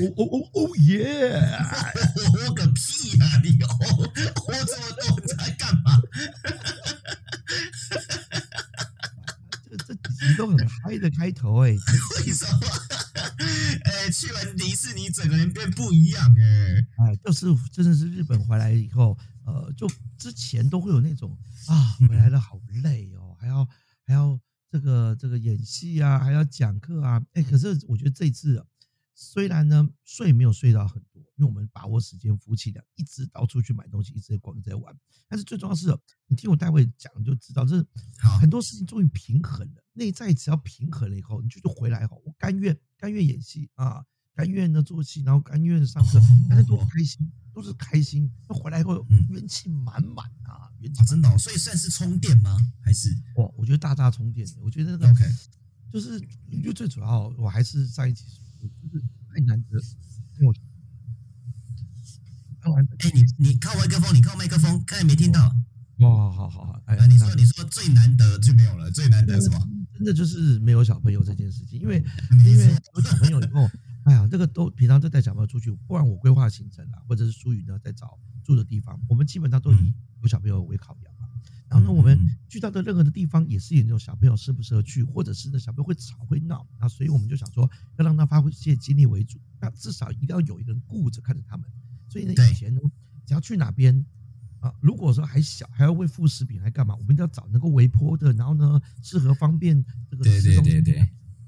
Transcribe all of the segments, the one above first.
哦哦哦哦耶！哦个屁啊！你哦哦这么多，你在干嘛？这这几集都很嗨的开头哎，为什么？哎，去完迪士尼，整个人变不一样哎！哎，就是真的是日本回来以后，呃，就之前都会有那种啊，回来了好累哦，还要还要这个这个演戏啊，还要讲课啊，哎，可是我觉得这一次虽然呢睡没有睡到很多，因为我们把握时间，夫妻俩一直到处去买东西，一直在逛，一直在玩，但是最重要是，你听我待会讲就知道，这很多事情终于平衡了。内在只要平衡了以后，你就就回来后，我甘愿甘愿演戏啊，甘愿呢做戏，然后甘愿的上课，但是多开心，都是开心。那回来以后元气满满啊，元气真的，所以算是充电吗？还是哇？我觉得大大充电。我觉得那个 OK，就是就最主要，我还是在一起，就是太难得。我看完，哎，你你靠麦克风，你靠麦克风，刚才没听到。哇，好好好，哎，你说你说最难得就没有了，最难得什么？真的就是没有小朋友这件事情，因为因为有小朋友以后，哎呀，这个都平常都带小朋友出去，不然我规划行程啦，或者是淑宇呢在找住的地方，我们基本上都以有小朋友为考量嘛。然后呢，我们去到的任何的地方，也是以那种小朋友适不适合去，或者是呢小朋友会吵会闹，那所以我们就想说，要让他发挥这些精力为主，那至少一定要有一个人顾着看着他们。所以呢，以前呢，只要去哪边。啊，如果说还小，还要喂副食品，还干嘛？我们一定要找能够微波的，然后呢，适合方便这个吃东西。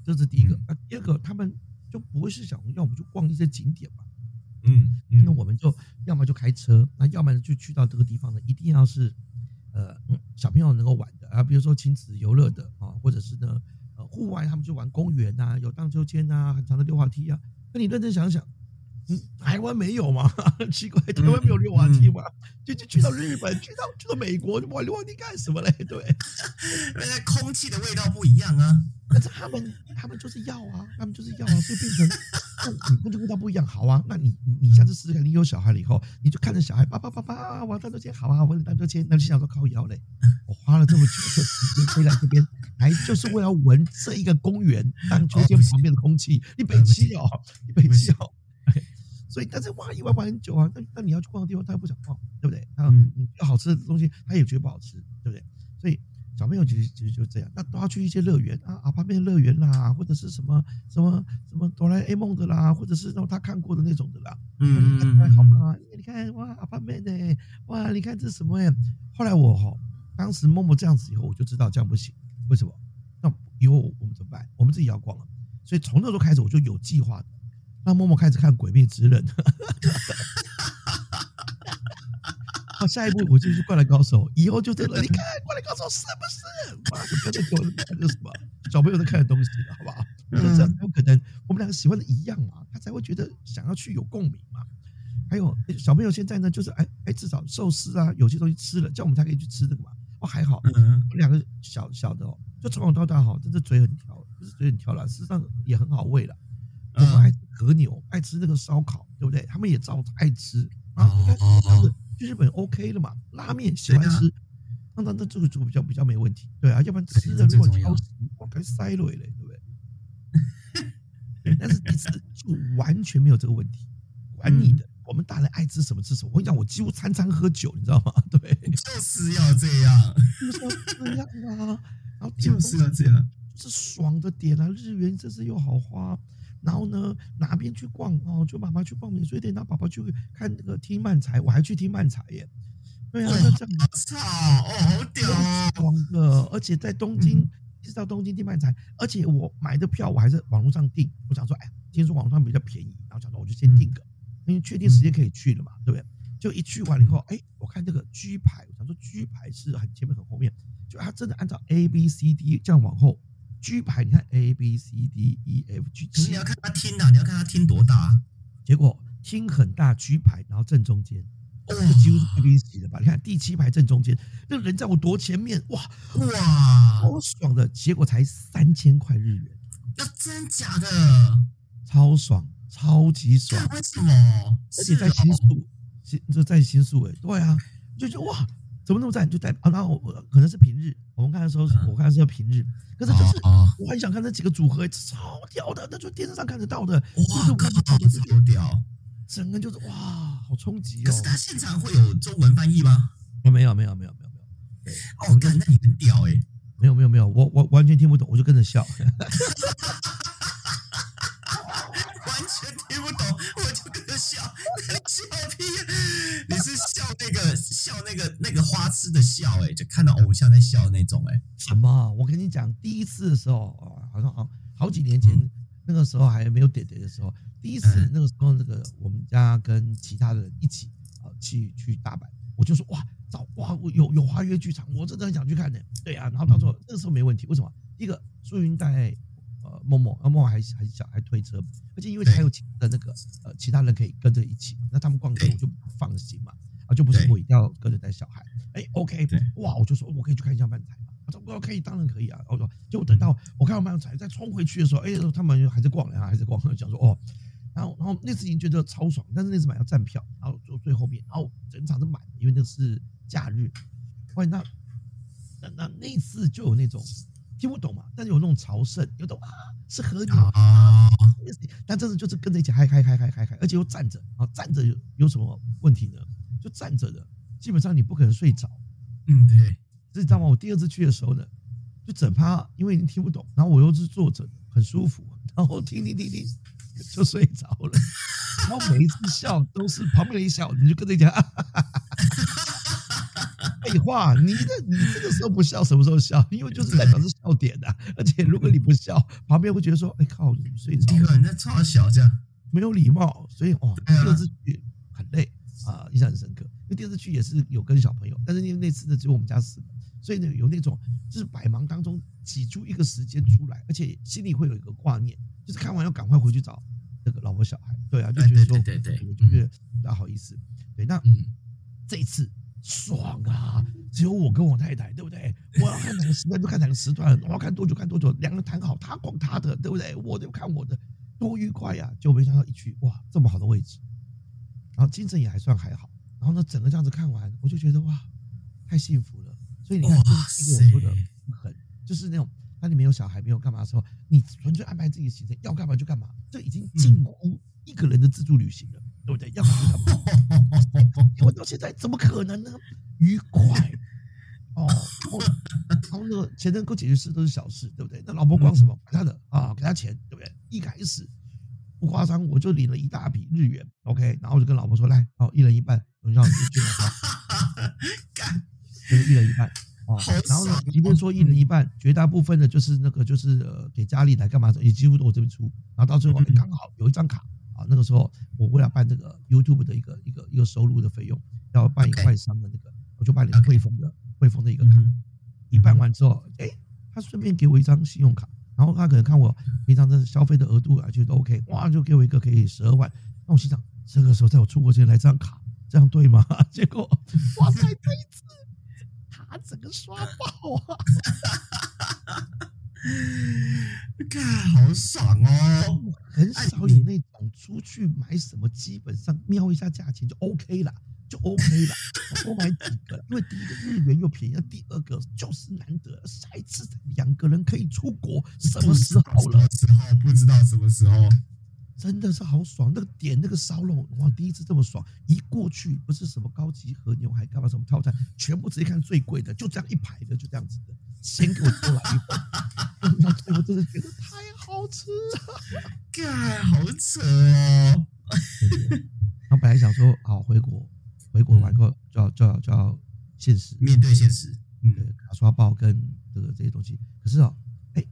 这是第一个。那第二个，他们就不会是想要我们去逛一些景点嘛？嗯，那我们就要么就开车，那要么就去到这个地方呢，一定要是呃小朋友能够玩的啊，比如说亲子游乐的啊，或者是呢呃户外他们就玩公园啊，有荡秋千啊，很长的溜滑梯啊。那你认真想想。嗯，台湾没有吗？奇怪，台湾没有溜滑梯吗？就就去到日本，去到去到美国，玩溜滑梯干什么嘞？对，因为空气的味道不一样啊。但是他们他们就是要啊，他们就是要啊，所以变成你空气味道不一样。好啊，那你你下次试试看，你有小孩了以后，你就看着小孩叭叭叭叭玩荡秋千，好啊，玩荡秋千，那就想说靠腰嘞。我花了这么久的时间飞来这边，来就是为了闻这一个公园荡秋千旁边的空气。你北七哦，你北七哦。所以，但是玩一玩玩很久啊，那那你要去逛的地方，他又不想逛，对不对？啊，你要好吃的东西，他也觉得不好吃，对不对？所以小朋友其实其实就这样，那都要去一些乐园啊，阿巴面乐园啦，或者是什么什么什么哆啦 A 梦的啦，或者是那种他看过的那种的啦。嗯嗯嗯，好嘛？你看哇，阿巴面呢？哇，你看这是什么呀？后来我哈，当时默默这样子以后，我就知道这样不行。为什么？那以后我们怎么办？我们自己要逛了。所以从那时候开始，我就有计划的。让默默开始看《鬼灭之刃》，好，下一步我就是《灌篮高手》，以后就这了。你看《灌篮高手》是不是？妈的，不要再给我看这什么小朋友在看的东西了，好不好？就这样才有可能我们两个喜欢的一样嘛，他才会觉得想要去有共鸣嘛。还有小朋友现在呢，就是哎哎，至少寿司啊，有些东西吃了，叫我们才可以去吃这个嘛。哦，还好，我们两个小小的哦，就从小到大哈，真的嘴很挑，不是嘴很挑了，事实上也很好喂了。我们爱吃和牛，爱吃那个烧烤，对不对？他们也照爱吃啊。你看，去日本 OK 了嘛？拉面喜欢吃，那那那这个就比较比较没问题，对啊。要不然吃的如果挑食，我该塞了嘞，对不对？但是一次就完全没有这个问题，管你的，我们大人爱吃什么吃什么。我跟你讲，我几乎餐餐喝酒，你知道吗？对，就是要这样，就是要这样啊。然后就是要这样，是爽的点啊，日元这次又好花。然后呢，哪边去逛哦？就妈妈去逛免税店，那宝宝去看那个听漫才，我还去听漫才耶。对啊，那这样操哦，好屌哦！的，而且在东京，一直到东京听漫才，而且我买的票我还是网络上订。我想说，哎，听说网络上比较便宜，然后想说我就先订个，因为确定时间可以去了嘛，对不对？就一去完了以后，哎，我看这个 G 牌，我想说 G 牌是很前面很后面，就他真的按照 A B C D 这样往后。G 牌，你看 A B C D E F G，可是你要看他听啊，你要看他听多大。结果听很大，G 牌，然后正中间，这几乎是 A B C 的吧？你看第七排正中间，那人在我多前面，哇哇，好爽的。结果才三千块日元，那真假的？超爽，超级爽。为什么？而且在新宿，新就在新宿哎，对啊，就觉得哇，怎么那么赞？就在啊，然后我可能是平日，我们看的时候，我看的时候平日，可是就是哦我很想看那几个组合，超屌的，那就电视上看得到的，哇靠，超屌！整个就是哇，好冲击哦可是！他现场会有中文翻译吗？哦，没有没有没有没有没有，哦，干，那你很屌哎！没有没有没有，我我完全听不懂，我就跟着笑。完全听不懂，我就跟着笑，那笑屁？你是笑那个笑那个那个花痴的笑哎、就看到偶像在笑那种哎、什么？我跟你讲，第一次的时候啊，好像好好几年前，那个时候还没有点点的时候，第一次那个时候，那个我们家跟其他的人一起啊去去大阪，我就说哇，找哇我有有花月剧场，我真的很想去看呢。对啊，然后到时候那个时候没问题，为什么？一个苏云带呃默默，默默还还小还推车，而且因为还有其他的那个呃其他人可以跟着一起，那他们逛街我就不放心嘛，啊就不是我一定要跟着带小孩。哎，OK，哇，我就说我可以去看一下漫才嘛。他说我可以，当然可以啊。我说，结果等到我看完漫才再冲回去的时候，哎，他们还在逛啊，还在逛，想说哦，然后然后那次已经觉得超爽，但是那次买要站票，然后坐最后面，然后整场是满的，因为那是假日。喂，那那那那次就有那种听不懂嘛，但是有那种朝圣，有种啊是和牛，啊，但真的就是跟着一起嗨嗨嗨嗨嗨嗨，而且又站着啊，站着有有什么问题呢？就站着的，基本上你不可能睡着。嗯，对，你知道吗？我第二次去的时候呢，就整趴，因为你听不懂，然后我又是坐着，很舒服，然后听听听听就睡着了。然后每一次笑都是旁边人一笑，你就跟着讲，哈哈哈哈废话，你的你这个时候不笑，什么时候笑？因为就是代表是笑点的、而且如果你不笑，旁边会觉得说，哎靠，睡着了？第二人在超小这样，没有礼貌，所以哦，第对啊二次去很累啊，印象很深刻。因为第二次去也是有跟小朋友，但是因为那次呢只有我们家四个，所以呢有那种就是百忙当中挤出一个时间出来，而且心里会有一个挂念，就是看完要赶快回去找那个老婆小孩。对啊，就觉得说，对对对对我就觉得不大好意思。对，那嗯，这一次爽啊！只有我跟我太太，对不对？我要看哪个时段就看哪个时段，我要看多久看多久，两个人谈好，他逛他的，对不对？我就看我的，多愉快呀、就没想到一去，哇，这么好的位置，然后精神也还算还好，然后呢，整个这样子看完，我就觉得哇，太幸福了。所以你看，哇就是那个我说的很，就是那种当你没有小孩、没有干嘛的时候，你纯粹安排自己的行程，要干嘛就干嘛，这已经近乎一个人的自助旅行了，对不对？要干嘛就干嘛。我到现在怎么可能呢？愉快 哦，哦然后那个钱能够解决事都是小事，对不对？那老婆管什么？管他的啊，给他钱，对不对？一开始不夸张，我就领了一大笔日元，OK，然后我就跟老婆说，来，哦，一人一半，我让你去干，就是一人一半。哦，然后呢爽，即便说一人一半，绝大部分的就是那个就是呃给家里来干嘛的，也几乎都我这边出。然后到最后嗯刚好有一张卡啊，那个时候我为了办这个 YouTube 的一个一个一个收入的费用，要办一个外商的那个，我就办了一个汇丰的汇丰的一个卡。嗯一办完之后，哎，他顺便给我一张信用卡，然后他可能看我平常的消费的额度啊，觉得 OK，哇，就给我一个可以十二万。那我心想，这个时候在我出国之前来这张卡，这样对吗？结果，哇塞，这一次他整个刷爆啊！干，好爽哦！很少有那种出去买什么，基本上瞄一下价钱就 OK 了，就 OK 了。我多买几个啦，因为第一个日元又便宜，第二个就是难得，下一次两个人可以出国，什么时候了？什么时候？不知道什么时候。真的是好爽，那个点那个烧肉，哇，第一次这么爽，一过去不是什么高级和牛，还干嘛什么套餐，全部直接看最贵的，就这样一排的，就这样子的，先给我多来一份，然 后我真的觉得太好吃了。干，好扯哦！然后本来想说，好回国，回国完后就要就要就要现实，面对现实，嗯，对，卡刷爆跟这个这些东西。可是哦，哎，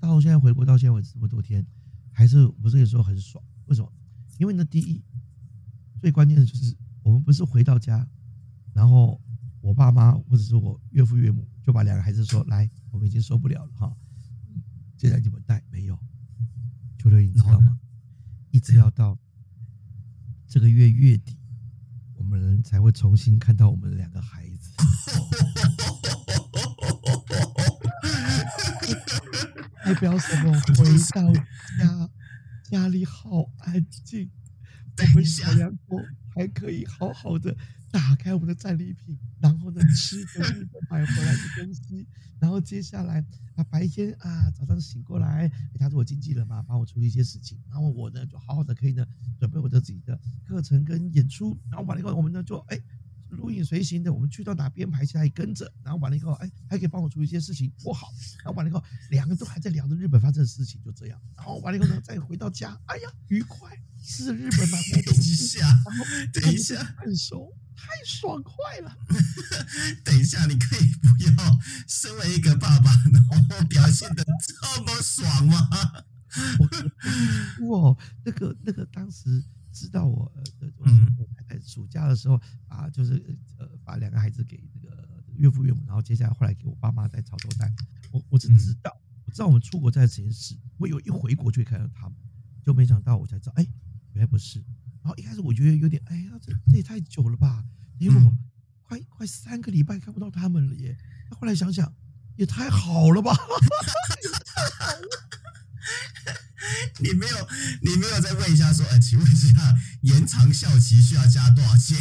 到现在回国到现在为止这么多天，还是不是有时候很爽？为什么？因为呢，第一，最关键的就是我们不是回到家，然后我爸妈或者是我岳父岳母就把两个孩子说来，我们已经受不了了哈，现在你们带没有？秋六，你知道吗？一直要到这个月月底，我们人才会重新看到我们的两个孩子。代表什么？回到家，家里好安静，我们小两口还可以好好的打开我们的战利品，然后呢吃着日本买回来的东西，然后接下来啊白天啊早上醒过来，他是我经纪人嘛，帮我处理一些事情，然后我呢就好好的可以呢准备我的自己的课程跟演出，然后完了以后我们呢就哎。如影随形的，我们去到哪边排起来跟着，然后完了以后，哎，还可以帮我处理一些事情，我好。然后完了以后，两个都还在聊着日本发生的事情，就这样。然后完了以后呢，再回到家，哎呀，愉快，是日本买的东西，然 后等一下，很熟，太爽快了。等一下，你可以不要身为一个爸爸，然后表现的这么爽吗？哇，那个那个当时。知道我嗯，我在暑假的时候啊，就是呃，把两个孩子给那个岳父岳母，然后接下来后来给我爸妈在潮州带。我我只知道，我知道我们出国在实验室，我有一回国就会看到他们，就没想到我才知道，哎，原来不是。然后一开始我觉得有点，哎呀，这这也太久了吧，因为我快快三个礼拜看不到他们了耶。那后来想想，也太好了吧。你没有，你没有再问一下说，呃，请问一下，延长校期需要加多少钱？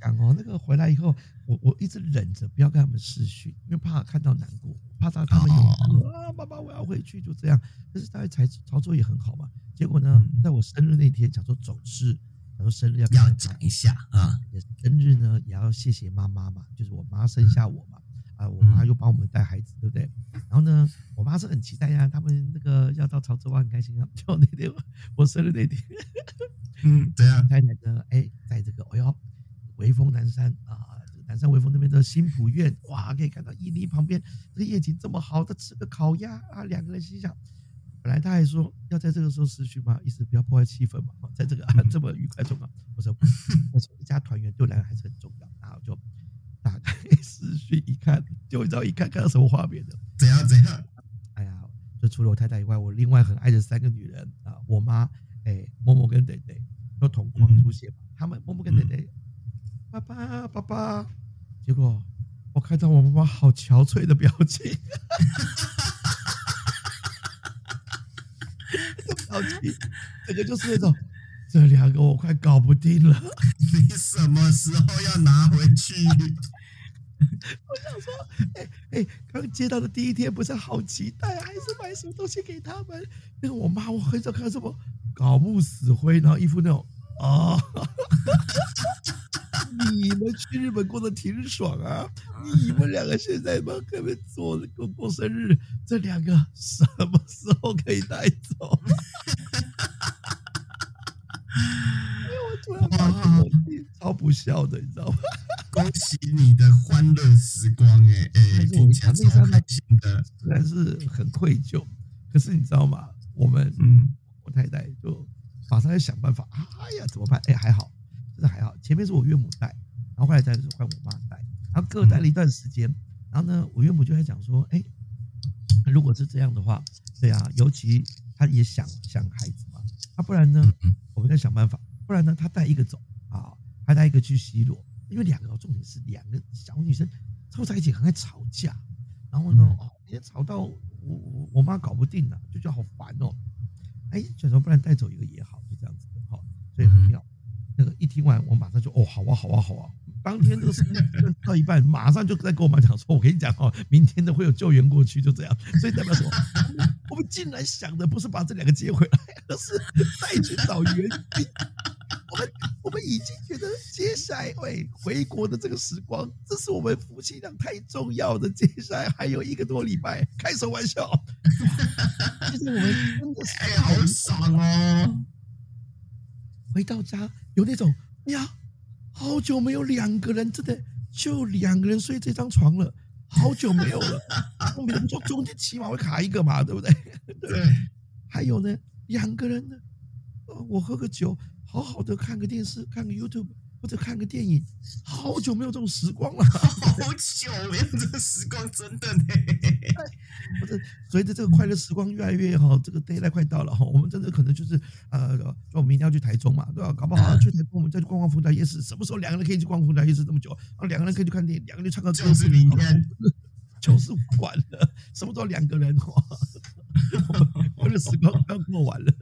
讲哦，那个回来以后，我我一直忍着不要跟他们视讯，因为怕看到难过，怕到他们有啊，爸爸我要回去，就这样。但是大家才操作也很好嘛。结果呢，在我生日那天，讲说总是，讲说生日要要讲一下啊，生日呢也要谢谢妈妈嘛，就是我妈生下我嘛。啊，我妈又帮我们带孩子，对不对？然后呢，我妈是很期待呀，他们那个要到潮州玩，很开心啊。就那天我生日那天，嗯，怎样？太太呢？哎，在这个哎呦，威风南山啊，南山威风那边的新浦苑，哇，可以看到伊犁旁边这个夜景这么好，的吃个烤鸭啊，两个人心想，本来他还说要在这个时候失去嘛，意思不要破坏气氛嘛，在这个 这么愉快中啊，我说，我说一家团圆对两个还是很重要，然后就。打开视讯一看，就知道一看，看到什么画面的？怎样怎样？哎呀，就除了我太太以外，我另外很爱的三个女人啊，我妈、哎，默默跟蕾蕾都同框出现嘛。他们默默跟蕾蕾，爸爸爸爸，结果我看到我妈妈好憔悴的表情，这表情，这个就是那种。这两个我快搞不定了，你什么时候要拿回去？我想说，哎哎，刚接到的第一天不是好期待，还是买什么东西给他们？那个我妈，我很少看到这么搞不死灰，然后一副那种啊，你们去日本过得挺爽啊，你们两个现在帮他们做过过生日，这两个什么时候可以带走？超不孝的，你知道吗？恭喜你的欢乐时光，哎哎，听起来超开心的，虽然是很愧疚，可是你知道吗？我们嗯，我太太就马上在想办法。哎呀，怎么办？哎，还好，真的还好。前面是我岳母带，然后后来再是换我妈带，然后各带了一段时间。然后呢，我岳母就在讲说，哎，如果是这样的话，对啊，尤其他也想想孩子嘛，那不然呢，我们再想办法。不然呢，他带一个走啊，还带一个去西罗，因为两个重点是两个小女生凑在一起很爱吵架，然后呢，哦，也吵到我我我妈搞不定了，就觉得好烦哦。哎，就说不然带走一个也好，就这样子的哈，所以很妙。那个一听完，我马上就哦，好啊，好啊，好啊。当天这个事情到一半，马上就在跟我妈讲说，我跟你讲哦，明天的会有救援过去，就这样。所以代表说？我们竟然想的不是把这两个接回来，而是再去找援兵。我们我们已经觉得接下来会回国的这个时光，这是我们夫妻俩太重要的。接下来还有一个多礼拜，开什么玩笑？其实我们真的是好爽哦！回到家有那种呀，好久没有两个人，真的就两个人睡这张床了，好久没有了。我们中中间起码会卡一个嘛，对不对？对。还有呢，两个人呢，我喝个酒。好好的看个电视，看个 YouTube 或者看个电影，好久没有这种时光了，好久没有这个时光，真的呢。或者随着这个快乐时光越来越好，这个 d a y l i g h t 快到了哈，我们真的可能就是呃，说我们明天要去台中嘛，对吧？搞不好去台中，我们再去逛逛福台夜市。什么时候两个人可以去逛福台夜市这么久？啊，两个人可以去看电影，两个人唱歌，就是明天，就是不管了。什么时候两个人哇，快乐时光要过完了。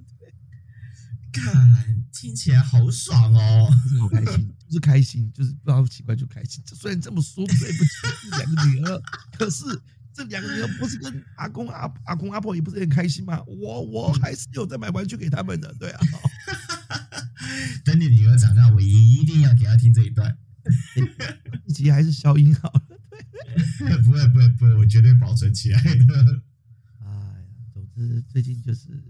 看，听起来好爽哦，好开心。就是开心，就是不知道奇怪就开心。虽然这么说，对不起两个女儿，可是这两个女儿不是跟阿公阿 阿公阿婆也不是很开心吗？我我还是有在买玩具给他们的，对啊。等你女儿长大，我一定要给她听这一段。一集还是消音好了。不会不会不会，我绝对保存起来的。哎呀，总之最近就是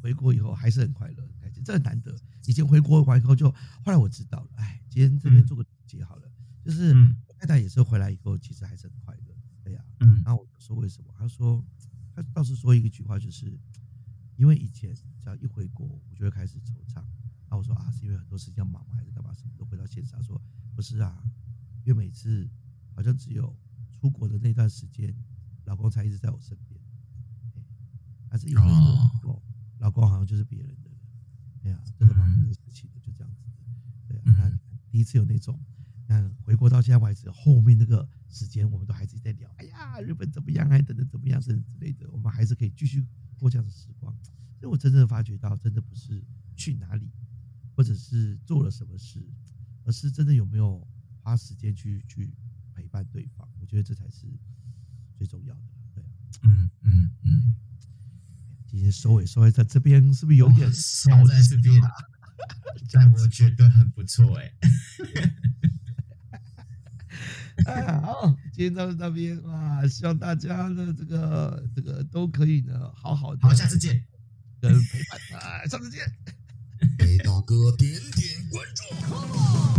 回国以后还是很快乐，开心，这很难得。以前回国完以后就，后来我知道了，哎，今天这边做个总结好了，就是太太也是回来以后其实还是很快乐，对呀。嗯。然后我就说为什么？他说他倒是说一句话，就是因为以前只要一回国，我就会开始惆怅。那我说啊，是因为很多事情要忙吗？还是干嘛？什么都回到现实。他说不是啊，因为每次好像只有出国的那段时间，老公才一直在我身边。但是一回国，老公好像就是别人的人。哎呀，真的忙别的事情的，就这样子。对啊，那第一次有那种，那回国到现在为止，后面那个时间，我们都还是在聊。哎呀，日本怎么样？啊，等等怎么样？等等之类的，我们还是可以继续过这样的时光。所以我真正发觉到，真的不是去哪里。或者是做了什么事，而是真的有没有花时间去去陪伴对方？我觉得这才是最重要的。对，嗯嗯嗯。收尾收尾在这边，是不是有点收在这边？这样我觉得很不错哎。哎，好，今天到这边哇，希望大家呢，这个这个都可以呢，好好的。好，下次见，跟陪伴啊，下次见。给大哥点点关注。